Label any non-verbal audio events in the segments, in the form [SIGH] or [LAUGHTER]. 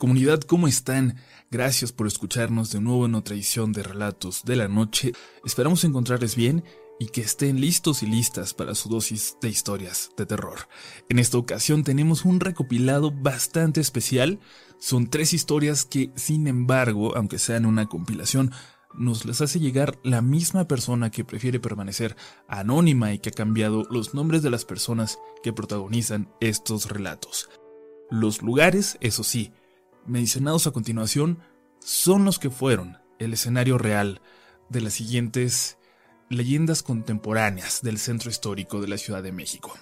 Comunidad, ¿cómo están? Gracias por escucharnos de nuevo en otra edición de Relatos de la Noche. Esperamos encontrarles bien y que estén listos y listas para su dosis de historias de terror. En esta ocasión tenemos un recopilado bastante especial. Son tres historias que, sin embargo, aunque sean una compilación, nos las hace llegar la misma persona que prefiere permanecer anónima y que ha cambiado los nombres de las personas que protagonizan estos relatos. Los lugares, eso sí, mencionados a continuación son los que fueron el escenario real de las siguientes leyendas contemporáneas del centro histórico de la Ciudad de México.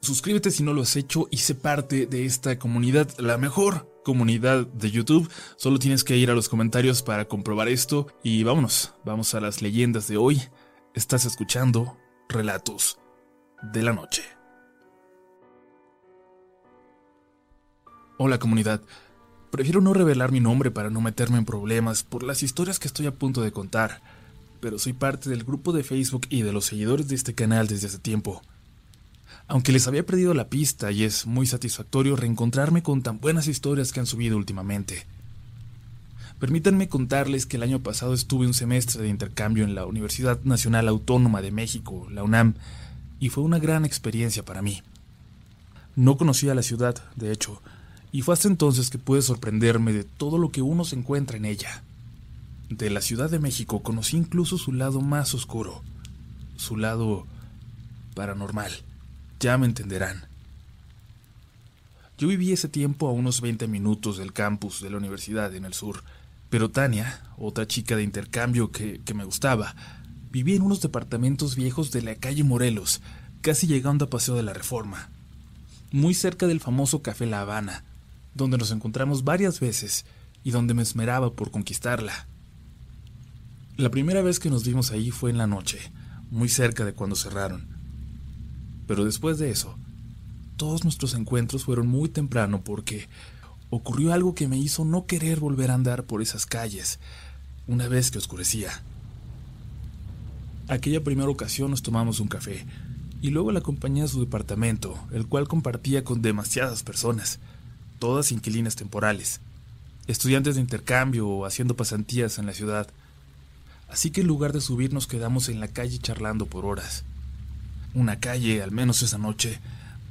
Suscríbete si no lo has hecho y sé parte de esta comunidad, la mejor comunidad de YouTube. Solo tienes que ir a los comentarios para comprobar esto y vámonos, vamos a las leyendas de hoy. Estás escuchando Relatos de la Noche. Hola comunidad. Prefiero no revelar mi nombre para no meterme en problemas por las historias que estoy a punto de contar, pero soy parte del grupo de Facebook y de los seguidores de este canal desde hace tiempo. Aunque les había perdido la pista y es muy satisfactorio reencontrarme con tan buenas historias que han subido últimamente. Permítanme contarles que el año pasado estuve un semestre de intercambio en la Universidad Nacional Autónoma de México, la UNAM, y fue una gran experiencia para mí. No conocía la ciudad, de hecho, y fue hasta entonces que pude sorprenderme de todo lo que uno se encuentra en ella. De la Ciudad de México conocí incluso su lado más oscuro, su lado paranormal. Ya me entenderán. Yo viví ese tiempo a unos 20 minutos del campus de la universidad en el sur, pero Tania, otra chica de intercambio que, que me gustaba, vivía en unos departamentos viejos de la calle Morelos, casi llegando a Paseo de la Reforma, muy cerca del famoso Café La Habana, donde nos encontramos varias veces y donde me esmeraba por conquistarla. La primera vez que nos vimos ahí fue en la noche, muy cerca de cuando cerraron. Pero después de eso, todos nuestros encuentros fueron muy temprano porque ocurrió algo que me hizo no querer volver a andar por esas calles una vez que oscurecía. Aquella primera ocasión nos tomamos un café y luego la acompañé a su departamento, el cual compartía con demasiadas personas todas inquilinas temporales, estudiantes de intercambio o haciendo pasantías en la ciudad. Así que en lugar de subir nos quedamos en la calle charlando por horas. Una calle, al menos esa noche,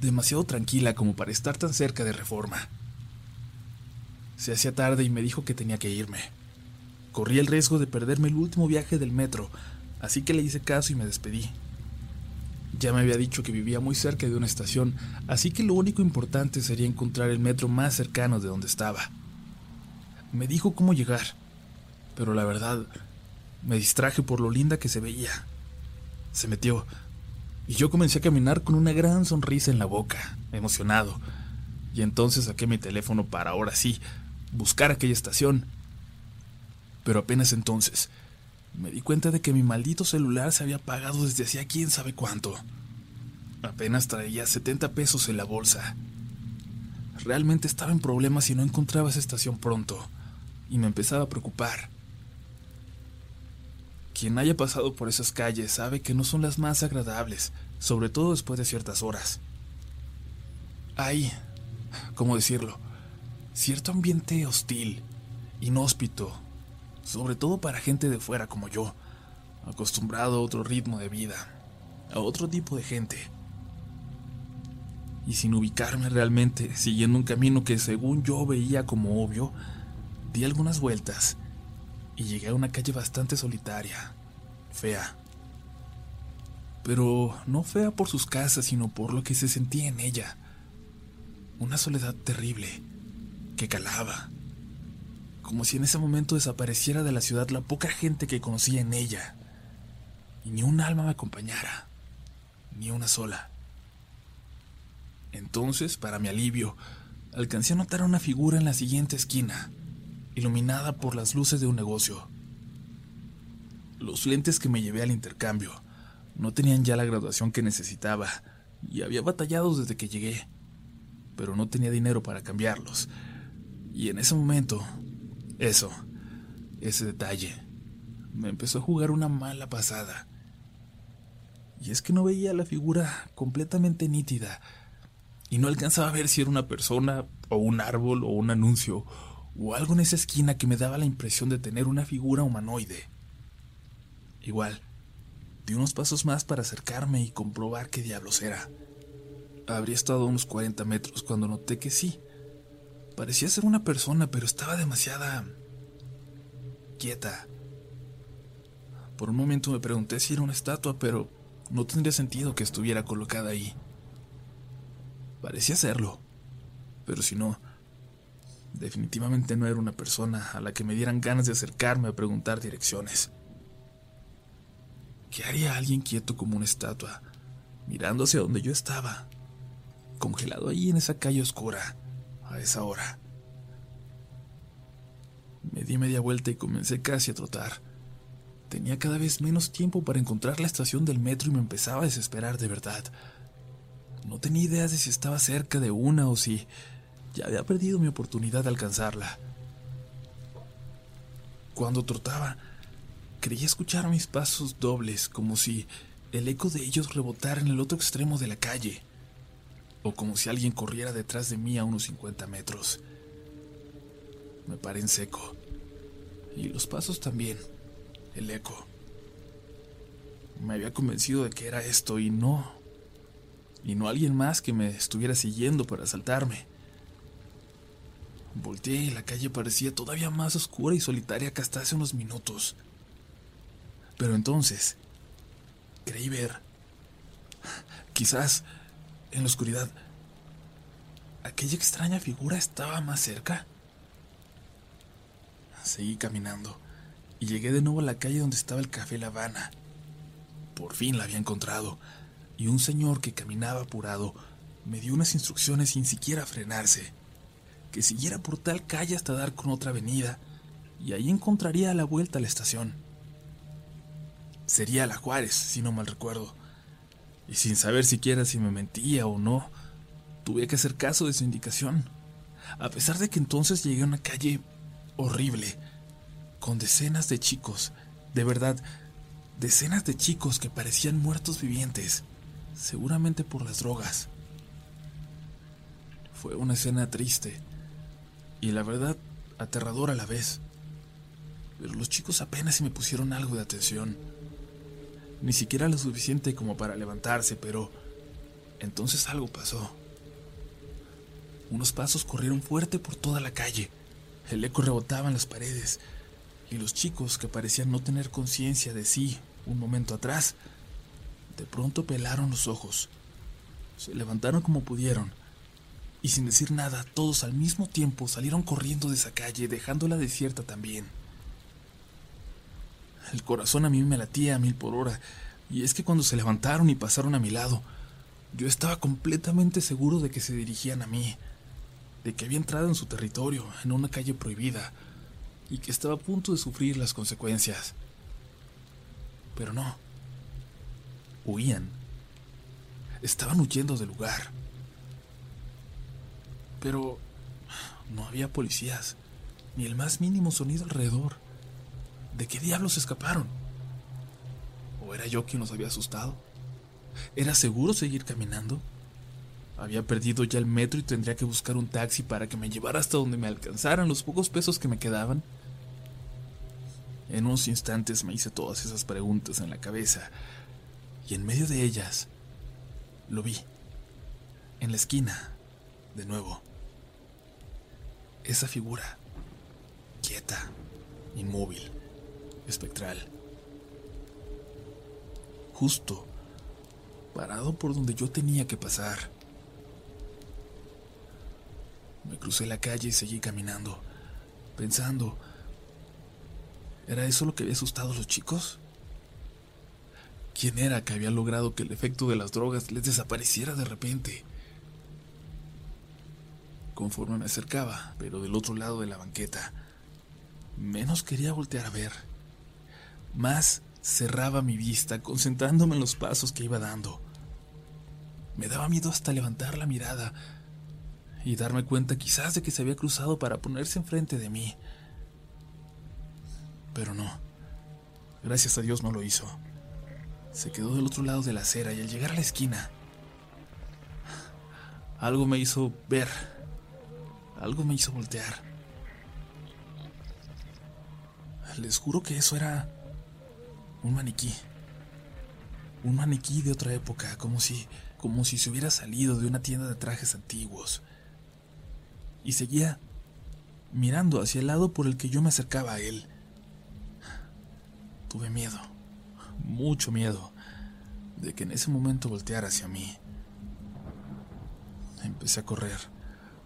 demasiado tranquila como para estar tan cerca de Reforma. Se hacía tarde y me dijo que tenía que irme. Corrí el riesgo de perderme el último viaje del metro, así que le hice caso y me despedí. Ya me había dicho que vivía muy cerca de una estación, así que lo único importante sería encontrar el metro más cercano de donde estaba. Me dijo cómo llegar, pero la verdad, me distraje por lo linda que se veía. Se metió, y yo comencé a caminar con una gran sonrisa en la boca, emocionado. Y entonces saqué mi teléfono para ahora sí, buscar aquella estación. Pero apenas entonces, me di cuenta de que mi maldito celular se había apagado desde hacía quién sabe cuánto. Apenas traía 70 pesos en la bolsa. Realmente estaba en problemas si no encontraba esa estación pronto, y me empezaba a preocupar. Quien haya pasado por esas calles sabe que no son las más agradables, sobre todo después de ciertas horas. Hay, ¿cómo decirlo? Cierto ambiente hostil, inhóspito, sobre todo para gente de fuera como yo, acostumbrado a otro ritmo de vida, a otro tipo de gente. Y sin ubicarme realmente, siguiendo un camino que según yo veía como obvio, di algunas vueltas y llegué a una calle bastante solitaria, fea. Pero no fea por sus casas, sino por lo que se sentía en ella. Una soledad terrible, que calaba, como si en ese momento desapareciera de la ciudad la poca gente que conocía en ella, y ni un alma me acompañara, ni una sola. Entonces, para mi alivio, alcancé a notar una figura en la siguiente esquina, iluminada por las luces de un negocio. Los lentes que me llevé al intercambio no tenían ya la graduación que necesitaba, y había batallado desde que llegué, pero no tenía dinero para cambiarlos. Y en ese momento eso, ese detalle, me empezó a jugar una mala pasada. Y es que no veía la figura completamente nítida, y no alcanzaba a ver si era una persona, o un árbol, o un anuncio, o algo en esa esquina que me daba la impresión de tener una figura humanoide. Igual, di unos pasos más para acercarme y comprobar qué diablos era. Habría estado a unos 40 metros cuando noté que sí. Parecía ser una persona, pero estaba demasiada... quieta. Por un momento me pregunté si era una estatua, pero no tendría sentido que estuviera colocada ahí. Parecía serlo, pero si no, definitivamente no era una persona a la que me dieran ganas de acercarme a preguntar direcciones. ¿Qué haría alguien quieto como una estatua, mirando hacia donde yo estaba, congelado ahí en esa calle oscura, a esa hora? Me di media vuelta y comencé casi a trotar. Tenía cada vez menos tiempo para encontrar la estación del metro y me empezaba a desesperar de verdad. No tenía idea de si estaba cerca de una o si ya había perdido mi oportunidad de alcanzarla. Cuando trotaba, creía escuchar mis pasos dobles como si el eco de ellos rebotara en el otro extremo de la calle, o como si alguien corriera detrás de mí a unos 50 metros. Me paré en seco, y los pasos también el eco. Me había convencido de que era esto y no. Y no alguien más que me estuviera siguiendo para asaltarme. Volteé y la calle parecía todavía más oscura y solitaria que hasta hace unos minutos. Pero entonces, creí ver, quizás en la oscuridad, aquella extraña figura estaba más cerca. Seguí caminando y llegué de nuevo a la calle donde estaba el café La Habana. Por fin la había encontrado, y un señor que caminaba apurado me dio unas instrucciones sin siquiera frenarse, que siguiera por tal calle hasta dar con otra avenida, y ahí encontraría la vuelta a la estación. Sería la Juárez, si no mal recuerdo, y sin saber siquiera si me mentía o no, tuve que hacer caso de su indicación, a pesar de que entonces llegué a una calle horrible, con decenas de chicos, de verdad, decenas de chicos que parecían muertos vivientes, seguramente por las drogas. Fue una escena triste y la verdad aterradora a la vez. Pero los chicos apenas me pusieron algo de atención. Ni siquiera lo suficiente como para levantarse, pero entonces algo pasó. Unos pasos corrieron fuerte por toda la calle. El eco rebotaba en las paredes y los chicos que parecían no tener conciencia de sí un momento atrás, de pronto pelaron los ojos, se levantaron como pudieron y sin decir nada todos al mismo tiempo salieron corriendo de esa calle dejándola desierta también. El corazón a mí me latía a mil por hora y es que cuando se levantaron y pasaron a mi lado, yo estaba completamente seguro de que se dirigían a mí, de que había entrado en su territorio, en una calle prohibida, y que estaba a punto de sufrir las consecuencias. Pero no. Huían. Estaban huyendo del lugar. Pero no había policías, ni el más mínimo sonido alrededor. ¿De qué diablos escaparon? ¿O era yo quien los había asustado? ¿Era seguro seguir caminando? Había perdido ya el metro y tendría que buscar un taxi para que me llevara hasta donde me alcanzaran los pocos pesos que me quedaban. En unos instantes me hice todas esas preguntas en la cabeza y en medio de ellas lo vi, en la esquina, de nuevo. Esa figura, quieta, inmóvil, espectral. Justo, parado por donde yo tenía que pasar. Me crucé la calle y seguí caminando, pensando ¿Era eso lo que había asustado a los chicos? ¿Quién era que había logrado que el efecto de las drogas les desapareciera de repente? Conforme me acercaba, pero del otro lado de la banqueta, menos quería voltear a ver. Más cerraba mi vista, concentrándome en los pasos que iba dando. Me daba miedo hasta levantar la mirada y darme cuenta quizás de que se había cruzado para ponerse enfrente de mí. Pero no. Gracias a Dios no lo hizo. Se quedó del otro lado de la acera y al llegar a la esquina, algo me hizo ver, algo me hizo voltear. Les juro que eso era un maniquí. Un maniquí de otra época, como si como si se hubiera salido de una tienda de trajes antiguos. Y seguía mirando hacia el lado por el que yo me acercaba a él. Tuve miedo, mucho miedo, de que en ese momento volteara hacia mí. Empecé a correr,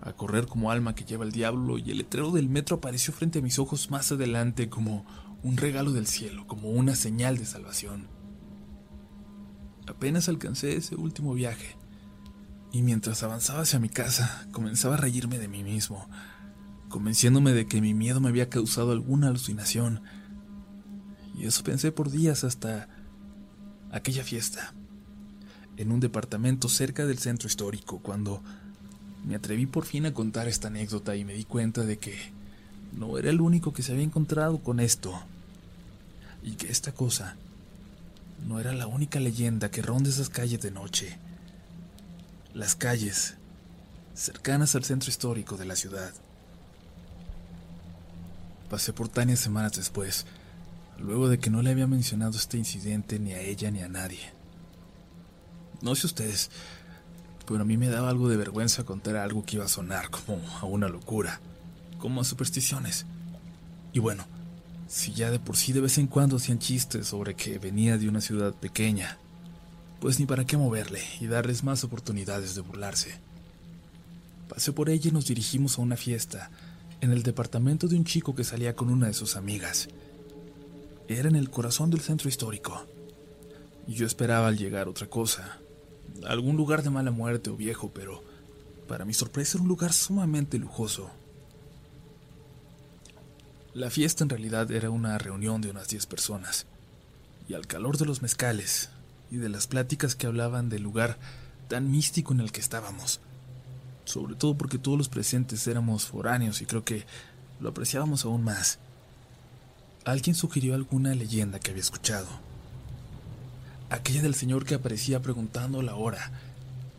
a correr como alma que lleva el diablo, y el letrero del metro apareció frente a mis ojos más adelante como un regalo del cielo, como una señal de salvación. Apenas alcancé ese último viaje, y mientras avanzaba hacia mi casa, comenzaba a reírme de mí mismo, convenciéndome de que mi miedo me había causado alguna alucinación. Y eso pensé por días hasta aquella fiesta, en un departamento cerca del centro histórico, cuando me atreví por fin a contar esta anécdota y me di cuenta de que no era el único que se había encontrado con esto, y que esta cosa no era la única leyenda que ronda esas calles de noche. Las calles cercanas al centro histórico de la ciudad. Pasé por Tania semanas después, luego de que no le había mencionado este incidente ni a ella ni a nadie. No sé ustedes, pero a mí me daba algo de vergüenza contar algo que iba a sonar como a una locura, como a supersticiones. Y bueno, si ya de por sí de vez en cuando hacían chistes sobre que venía de una ciudad pequeña, pues ni para qué moverle y darles más oportunidades de burlarse. Pasé por ella y nos dirigimos a una fiesta en el departamento de un chico que salía con una de sus amigas. Era en el corazón del centro histórico. Yo esperaba al llegar otra cosa, algún lugar de mala muerte o viejo, pero para mi sorpresa era un lugar sumamente lujoso. La fiesta en realidad era una reunión de unas 10 personas, y al calor de los mezcales y de las pláticas que hablaban del lugar tan místico en el que estábamos, sobre todo porque todos los presentes éramos foráneos y creo que lo apreciábamos aún más, alguien sugirió alguna leyenda que había escuchado. Aquella del señor que aparecía preguntando la hora,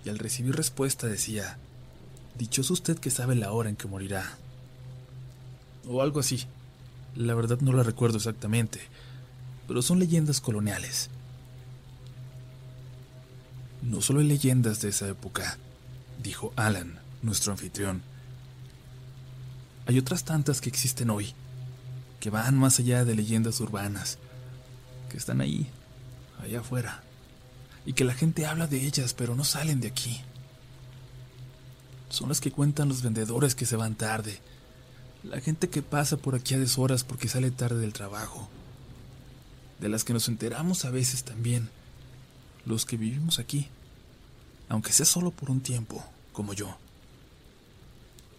y al recibir respuesta decía, Dichoso usted que sabe la hora en que morirá. O algo así. La verdad no la recuerdo exactamente, pero son leyendas coloniales. No solo hay leyendas de esa época, dijo Alan, nuestro anfitrión. Hay otras tantas que existen hoy, que van más allá de leyendas urbanas, que están ahí, allá afuera, y que la gente habla de ellas, pero no salen de aquí. Son las que cuentan los vendedores que se van tarde, la gente que pasa por aquí a deshoras porque sale tarde del trabajo. De las que nos enteramos a veces también. Los que vivimos aquí. Aunque sea solo por un tiempo, como yo.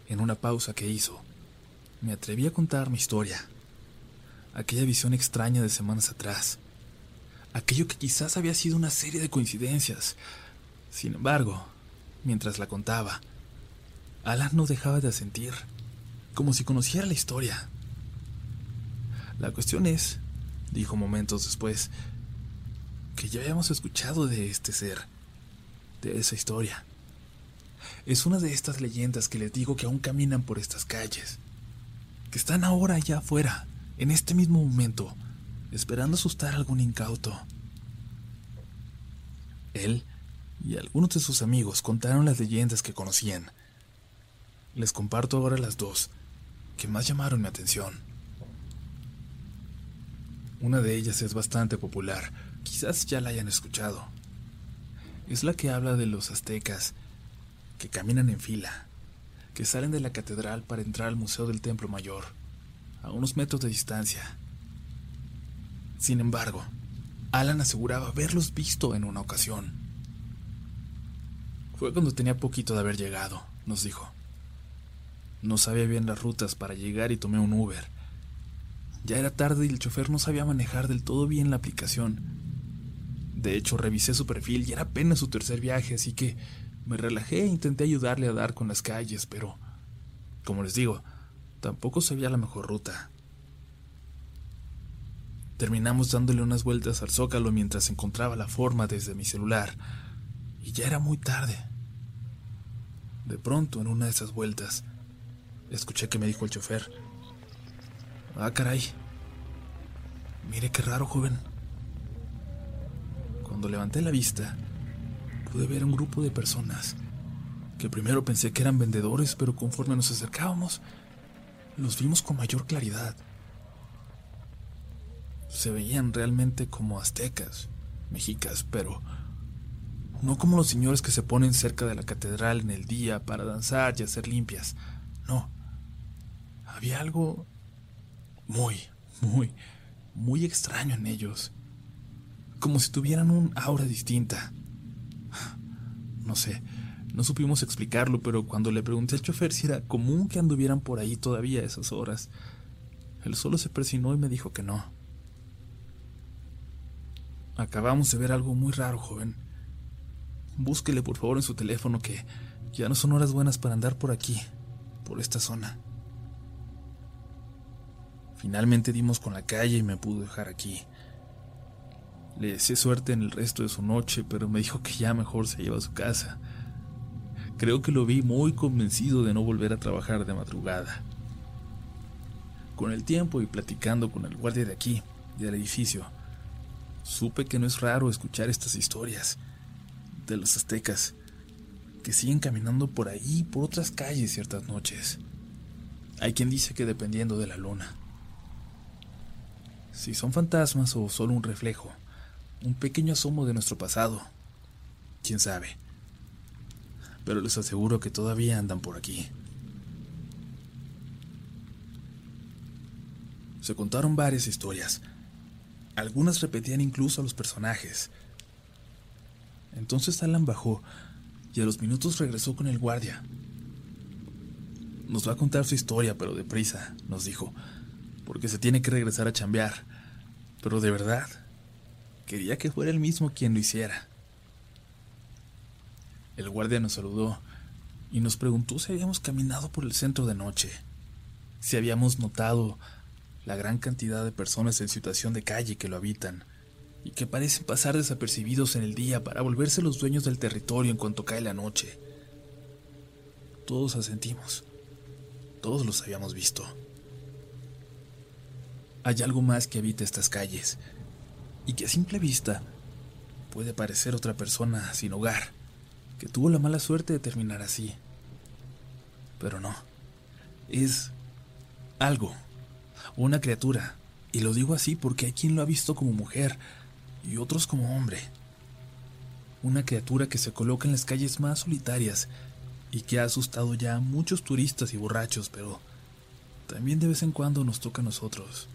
En una pausa que hizo, me atreví a contar mi historia. Aquella visión extraña de semanas atrás. Aquello que quizás había sido una serie de coincidencias. Sin embargo, mientras la contaba, Alan no dejaba de asentir como si conociera la historia. La cuestión es, dijo momentos después, que ya habíamos escuchado de este ser, de esa historia. Es una de estas leyendas que les digo que aún caminan por estas calles, que están ahora allá afuera, en este mismo momento, esperando asustar a algún incauto. Él y algunos de sus amigos contaron las leyendas que conocían. Les comparto ahora las dos, que más llamaron mi atención. Una de ellas es bastante popular, quizás ya la hayan escuchado. Es la que habla de los aztecas que caminan en fila, que salen de la catedral para entrar al Museo del Templo Mayor, a unos metros de distancia. Sin embargo, Alan aseguraba haberlos visto en una ocasión. Fue cuando tenía poquito de haber llegado, nos dijo. No sabía bien las rutas para llegar y tomé un Uber. Ya era tarde y el chofer no sabía manejar del todo bien la aplicación. De hecho, revisé su perfil y era apenas su tercer viaje, así que me relajé e intenté ayudarle a dar con las calles, pero, como les digo, tampoco sabía la mejor ruta. Terminamos dándole unas vueltas al zócalo mientras encontraba la forma desde mi celular, y ya era muy tarde. De pronto, en una de esas vueltas, Escuché que me dijo el chofer. Ah, caray. Mire qué raro, joven. Cuando levanté la vista, pude ver un grupo de personas que primero pensé que eran vendedores, pero conforme nos acercábamos, los vimos con mayor claridad. Se veían realmente como aztecas, mexicas, pero no como los señores que se ponen cerca de la catedral en el día para danzar y hacer limpias. No. Había algo muy, muy, muy extraño en ellos. Como si tuvieran un aura distinta. No sé, no supimos explicarlo, pero cuando le pregunté al chofer si era común que anduvieran por ahí todavía a esas horas, él solo se persinó y me dijo que no. Acabamos de ver algo muy raro, joven. Búsquele por favor en su teléfono que ya no son horas buenas para andar por aquí, por esta zona. Finalmente dimos con la calle y me pudo dejar aquí. Le deseé suerte en el resto de su noche, pero me dijo que ya mejor se lleva a su casa. Creo que lo vi muy convencido de no volver a trabajar de madrugada. Con el tiempo y platicando con el guardia de aquí, del edificio, supe que no es raro escuchar estas historias de los aztecas que siguen caminando por ahí por otras calles ciertas noches. Hay quien dice que dependiendo de la luna. Si son fantasmas o solo un reflejo, un pequeño asomo de nuestro pasado, quién sabe pero les aseguro que todavía andan por aquí. Se contaron varias historias. Algunas repetían incluso a los personajes. Entonces Alan bajó y a los minutos regresó con el guardia. Nos va a contar su historia, pero deprisa, nos dijo, porque se tiene que regresar a chambear. Pero de verdad, quería que fuera el mismo quien lo hiciera. El guardia nos saludó y nos preguntó si habíamos caminado por el centro de noche, si habíamos notado la gran cantidad de personas en situación de calle que lo habitan y que parecen pasar desapercibidos en el día para volverse los dueños del territorio en cuanto cae la noche. Todos asentimos, todos los habíamos visto. Hay algo más que habita estas calles y que a simple vista puede parecer otra persona sin hogar que tuvo la mala suerte de terminar así. Pero no, es algo, una criatura, y lo digo así porque hay quien lo ha visto como mujer y otros como hombre. Una criatura que se coloca en las calles más solitarias y que ha asustado ya a muchos turistas y borrachos, pero también de vez en cuando nos toca a nosotros.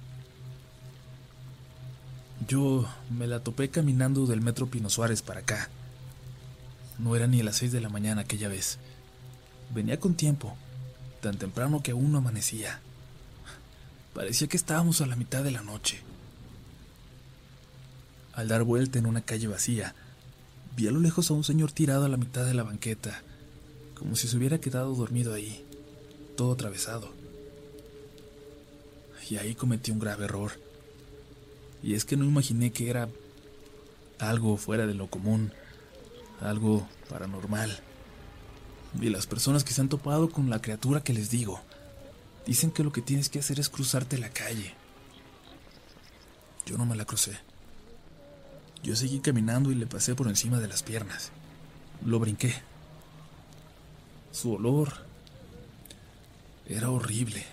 Yo me la topé caminando del metro Pino Suárez para acá. No era ni las seis de la mañana aquella vez. Venía con tiempo, tan temprano que aún no amanecía. Parecía que estábamos a la mitad de la noche. Al dar vuelta en una calle vacía, vi a lo lejos a un señor tirado a la mitad de la banqueta, como si se hubiera quedado dormido ahí, todo atravesado. Y ahí cometí un grave error. Y es que no imaginé que era algo fuera de lo común algo paranormal. Y las personas que se han topado con la criatura que les digo, dicen que lo que tienes que hacer es cruzarte la calle. Yo no me la crucé. Yo seguí caminando y le pasé por encima de las piernas. Lo brinqué. Su olor era horrible,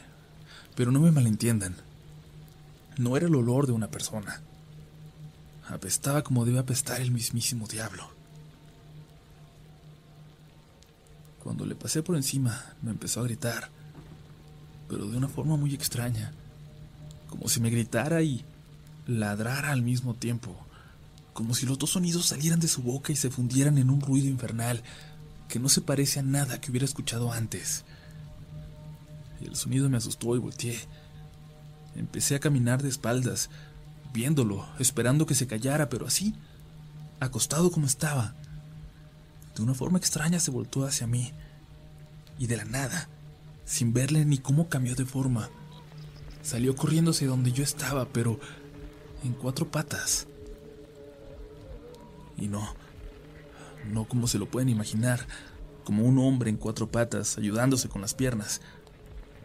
pero no me malentiendan. No era el olor de una persona. Apestaba como debe apestar el mismísimo diablo. Cuando le pasé por encima, me empezó a gritar, pero de una forma muy extraña, como si me gritara y ladrara al mismo tiempo, como si los dos sonidos salieran de su boca y se fundieran en un ruido infernal que no se parece a nada que hubiera escuchado antes. Y el sonido me asustó y volteé. Empecé a caminar de espaldas, viéndolo, esperando que se callara, pero así, acostado como estaba, de una forma extraña se voltó hacia mí. Y de la nada, sin verle ni cómo cambió de forma, salió corriendo hacia donde yo estaba, pero en cuatro patas. Y no, no como se lo pueden imaginar, como un hombre en cuatro patas, ayudándose con las piernas.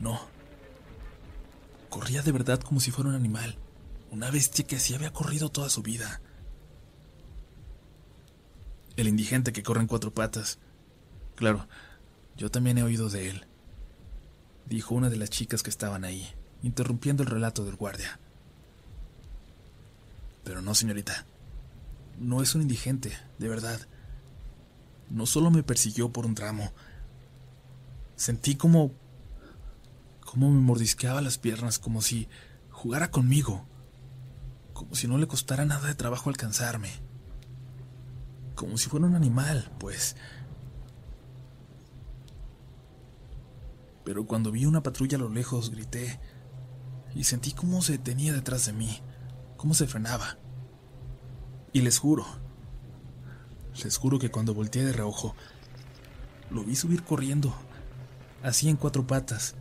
No. Corría de verdad como si fuera un animal, Una bestia que así había corrido toda su vida. El indigente que corre en cuatro patas. Claro, yo también he oído de él, dijo una de las chicas que estaban ahí, interrumpiendo el relato del guardia. Pero no, señorita. No es un indigente, de verdad. No solo me persiguió por un tramo. Sentí como... como me mordisqueaba las piernas, como si jugara conmigo. Como si no le costara nada de trabajo alcanzarme. Como si fuera un animal, pues. Pero cuando vi una patrulla a lo lejos, grité y sentí cómo se detenía detrás de mí, cómo se frenaba. Y les juro, les juro que cuando volteé de reojo, lo vi subir corriendo, así en cuatro patas,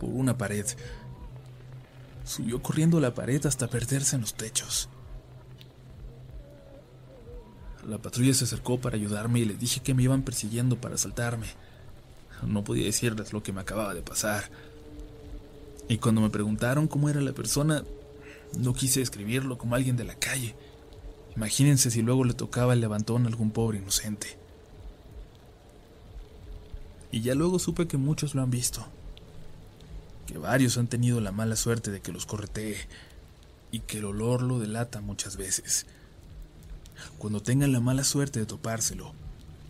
por una pared. Subió corriendo la pared hasta perderse en los techos. La patrulla se acercó para ayudarme y le dije que me iban persiguiendo para asaltarme. No podía decirles lo que me acababa de pasar. Y cuando me preguntaron cómo era la persona, no quise escribirlo como alguien de la calle. Imagínense si luego le tocaba el levantón a algún pobre inocente. Y ya luego supe que muchos lo han visto. Que varios han tenido la mala suerte de que los corretee y que el olor lo delata muchas veces. Cuando tengan la mala suerte de topárselo,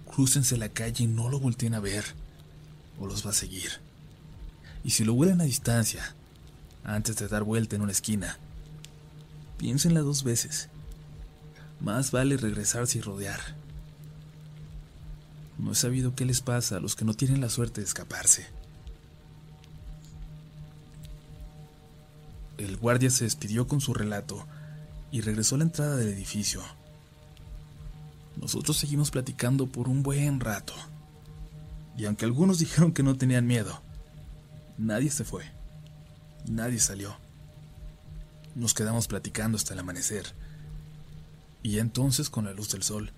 crúcense la calle y no lo volteen a ver, o los va a seguir. Y si lo huelen a distancia, antes de dar vuelta en una esquina, piénsenla dos veces más vale regresarse y rodear. No he sabido qué les pasa a los que no tienen la suerte de escaparse. El guardia se despidió con su relato y regresó a la entrada del edificio. Nosotros seguimos platicando por un buen rato. Y aunque algunos [LAUGHS] dijeron que no tenían miedo, nadie se fue. Nadie salió. Nos quedamos platicando hasta el amanecer y entonces con la luz del sol.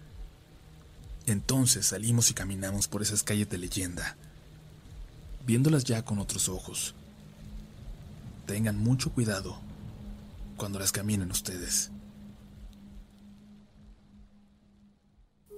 Entonces salimos y caminamos por esas calles de leyenda, viéndolas ya con otros ojos. Tengan mucho cuidado cuando las caminen ustedes.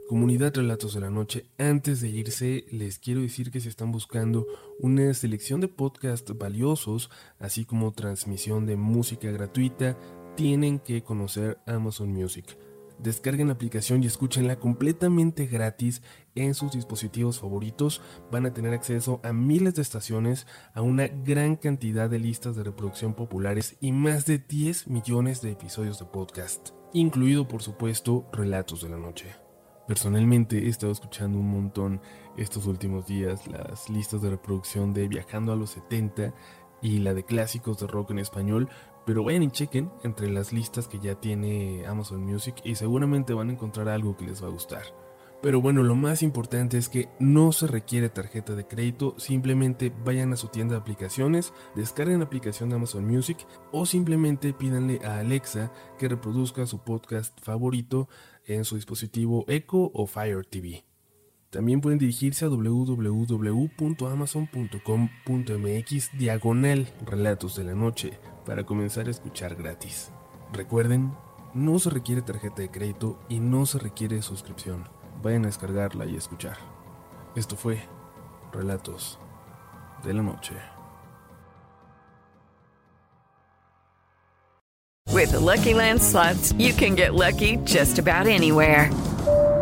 Comunidad Relatos de la Noche, antes de irse les quiero decir que si están buscando una selección de podcasts valiosos, así como transmisión de música gratuita, tienen que conocer Amazon Music. Descarguen la aplicación y escúchenla completamente gratis en sus dispositivos favoritos. Van a tener acceso a miles de estaciones, a una gran cantidad de listas de reproducción populares y más de 10 millones de episodios de podcast, incluido por supuesto Relatos de la Noche. Personalmente he estado escuchando un montón estos últimos días las listas de reproducción de Viajando a los 70 y la de clásicos de rock en español, pero vayan y chequen entre las listas que ya tiene Amazon Music y seguramente van a encontrar algo que les va a gustar. Pero bueno, lo más importante es que no se requiere tarjeta de crédito, simplemente vayan a su tienda de aplicaciones, descarguen la aplicación de Amazon Music o simplemente pídanle a Alexa que reproduzca su podcast favorito en su dispositivo Echo o Fire TV. También pueden dirigirse a www.amazon.com.mx diagonal relatos de la noche para comenzar a escuchar gratis. Recuerden, no se requiere tarjeta de crédito y no se requiere suscripción. Vayan a descargarla y escuchar. Esto fue Relatos de la Noche. With the Lucky Land slots, you can get lucky just about anywhere.